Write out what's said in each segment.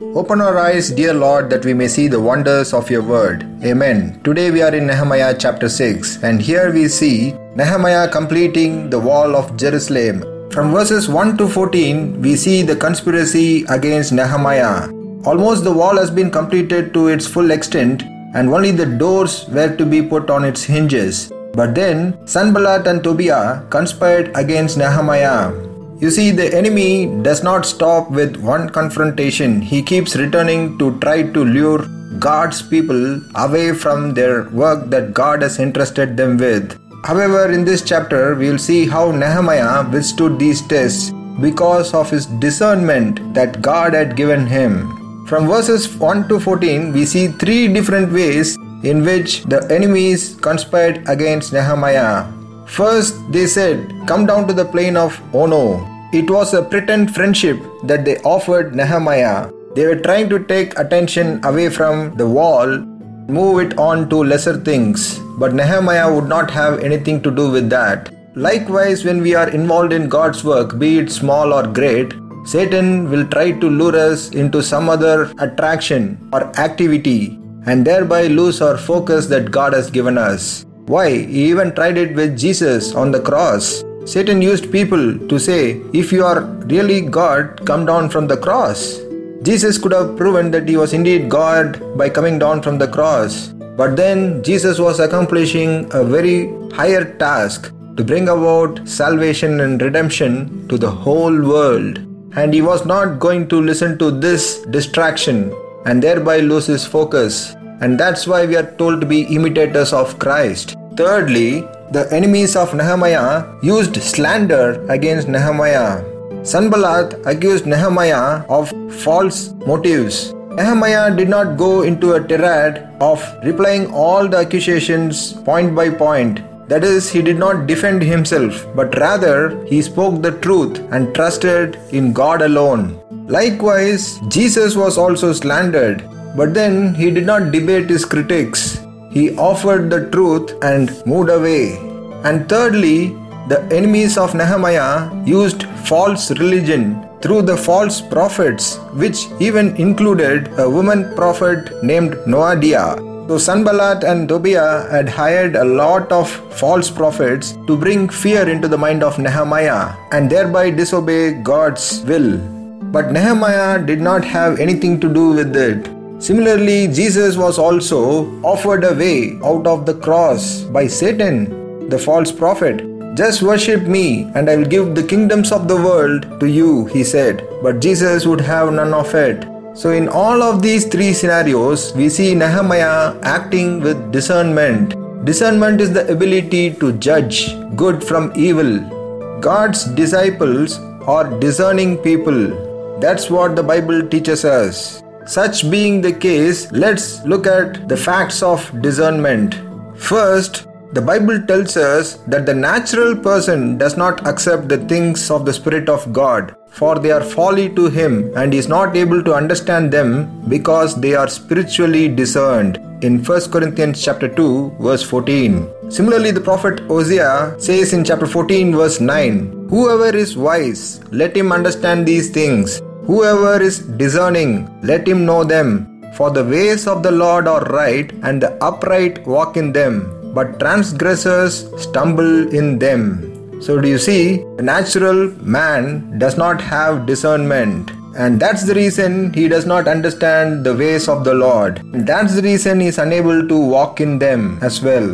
Open our eyes, dear Lord, that we may see the wonders of your word. Amen. Today we are in Nehemiah chapter 6, and here we see Nehemiah completing the wall of Jerusalem. From verses 1 to 14, we see the conspiracy against Nehemiah. Almost the wall has been completed to its full extent, and only the doors were to be put on its hinges. But then Sanballat and Tobiah conspired against Nehemiah. You see, the enemy does not stop with one confrontation. He keeps returning to try to lure God's people away from their work that God has entrusted them with. However, in this chapter, we will see how Nehemiah withstood these tests because of his discernment that God had given him. From verses 1 to 14, we see three different ways in which the enemies conspired against Nehemiah. First, they said, Come down to the plain of Ono. It was a pretend friendship that they offered Nehemiah. They were trying to take attention away from the wall, move it on to lesser things. But Nehemiah would not have anything to do with that. Likewise, when we are involved in God's work, be it small or great, Satan will try to lure us into some other attraction or activity and thereby lose our focus that God has given us. Why? He even tried it with Jesus on the cross. Satan used people to say, If you are really God, come down from the cross. Jesus could have proven that he was indeed God by coming down from the cross. But then Jesus was accomplishing a very higher task to bring about salvation and redemption to the whole world. And he was not going to listen to this distraction and thereby lose his focus. And that's why we are told to be imitators of Christ. Thirdly, the enemies of Nehemiah used slander against Nehemiah. Sanballat accused Nehemiah of false motives. Nehemiah did not go into a tirade of replying all the accusations point by point. That is, he did not defend himself, but rather he spoke the truth and trusted in God alone. Likewise, Jesus was also slandered, but then he did not debate his critics. He offered the truth and moved away. And thirdly, the enemies of Nehemiah used false religion through the false prophets, which even included a woman prophet named Noadiah. So Sanballat and Tobiah had hired a lot of false prophets to bring fear into the mind of Nehemiah and thereby disobey God's will. But Nehemiah did not have anything to do with it. Similarly, Jesus was also offered a way out of the cross by Satan, the false prophet. Just worship me, and I will give the kingdoms of the world to you, he said. But Jesus would have none of it. So, in all of these three scenarios, we see Nehemiah acting with discernment. Discernment is the ability to judge good from evil. God's disciples are discerning people. That's what the Bible teaches us. Such being the case, let's look at the facts of discernment. First, the Bible tells us that the natural person does not accept the things of the Spirit of God, for they are folly to him and he is not able to understand them because they are spiritually discerned. In 1 Corinthians chapter 2 verse 14. Similarly, the prophet Hosea says in chapter 14 verse 9, Whoever is wise, let him understand these things Whoever is discerning, let him know them. For the ways of the Lord are right, and the upright walk in them, but transgressors stumble in them. So, do you see? The natural man does not have discernment. And that's the reason he does not understand the ways of the Lord. And that's the reason he is unable to walk in them as well.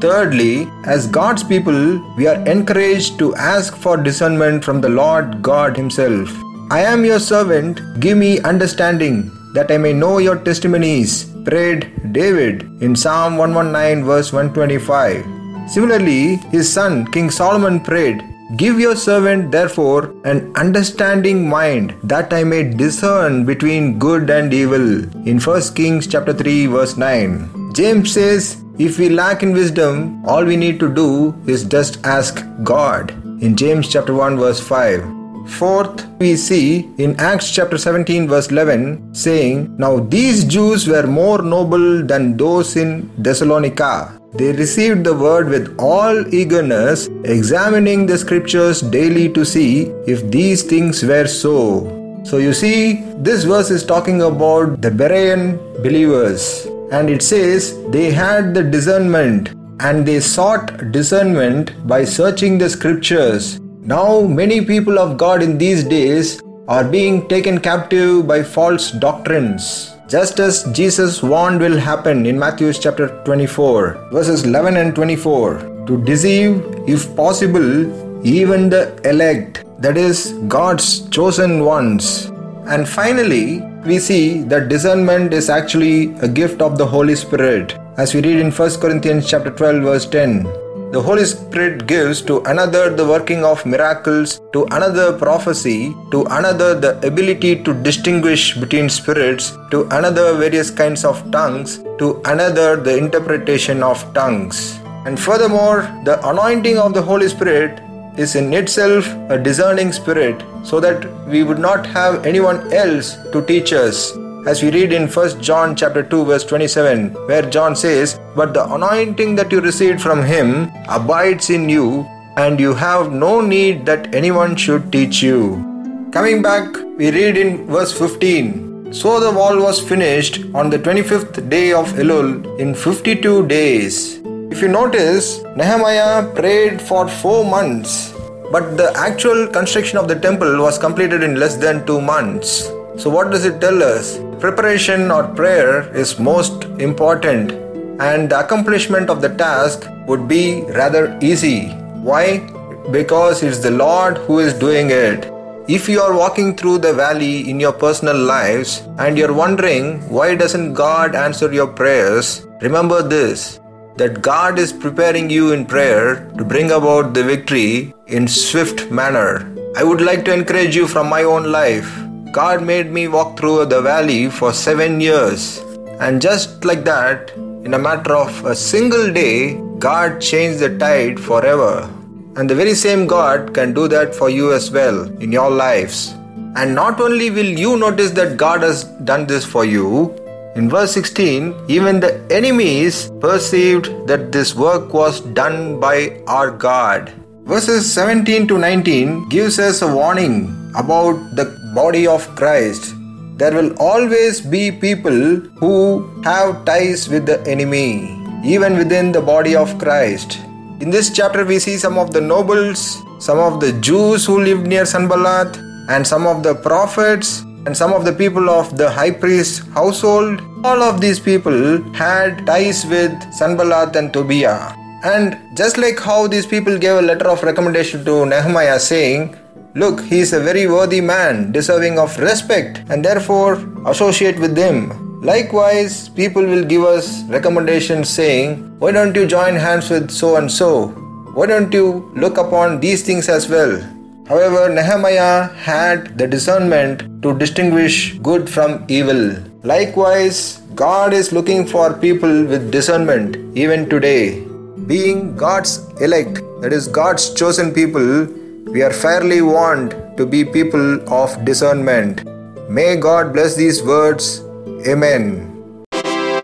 Thirdly, as God's people, we are encouraged to ask for discernment from the Lord God Himself. I am your servant, give me understanding, that I may know your testimonies, prayed David in Psalm 119, verse 125. Similarly, his son King Solomon prayed, Give your servant, therefore, an understanding mind, that I may discern between good and evil. In 1 Kings chapter 3, verse 9. James says, If we lack in wisdom, all we need to do is just ask God. In James chapter 1, verse 5. Fourth, we see in Acts chapter 17, verse 11, saying, Now these Jews were more noble than those in Thessalonica. They received the word with all eagerness, examining the scriptures daily to see if these things were so. So you see, this verse is talking about the Berean believers, and it says they had the discernment and they sought discernment by searching the scriptures. Now, many people of God in these days are being taken captive by false doctrines. Just as Jesus warned will happen in Matthew chapter 24, verses 11 and 24, to deceive, if possible, even the elect, that is, God's chosen ones. And finally, we see that discernment is actually a gift of the Holy Spirit. As we read in 1 Corinthians chapter 12 verse 10, the Holy Spirit gives to another the working of miracles, to another prophecy, to another the ability to distinguish between spirits, to another various kinds of tongues, to another the interpretation of tongues. And furthermore, the anointing of the Holy Spirit is in itself a discerning spirit so that we would not have anyone else to teach us as we read in 1 John chapter 2 verse 27 where John says but the anointing that you received from him abides in you and you have no need that anyone should teach you. Coming back we read in verse 15 so the wall was finished on the 25th day of Elul in 52 days. If you notice Nehemiah prayed for 4 months but the actual construction of the temple was completed in less than 2 months. So, what does it tell us? Preparation or prayer is most important, and the accomplishment of the task would be rather easy. Why? Because it's the Lord who is doing it. If you are walking through the valley in your personal lives and you're wondering why doesn't God answer your prayers, remember this that God is preparing you in prayer to bring about the victory in swift manner. I would like to encourage you from my own life God made me walk through the valley for seven years. And just like that, in a matter of a single day, God changed the tide forever. And the very same God can do that for you as well in your lives. And not only will you notice that God has done this for you, in verse 16, even the enemies perceived that this work was done by our God. Verses 17 to 19 gives us a warning about the body of Christ, there will always be people who have ties with the enemy, even within the body of Christ. In this chapter, we see some of the nobles, some of the Jews who lived near Sanballat, and some of the prophets, and some of the people of the high priest's household. All of these people had ties with Sanballat and Tobiah. And just like how these people gave a letter of recommendation to Nehemiah saying, Look, he is a very worthy man, deserving of respect, and therefore associate with him. Likewise, people will give us recommendations saying, Why don't you join hands with so and so? Why don't you look upon these things as well? However, Nehemiah had the discernment to distinguish good from evil. Likewise, God is looking for people with discernment even today. Being God's elect, that is, God's chosen people, we are fairly warned to be people of discernment. May God bless these words. Amen.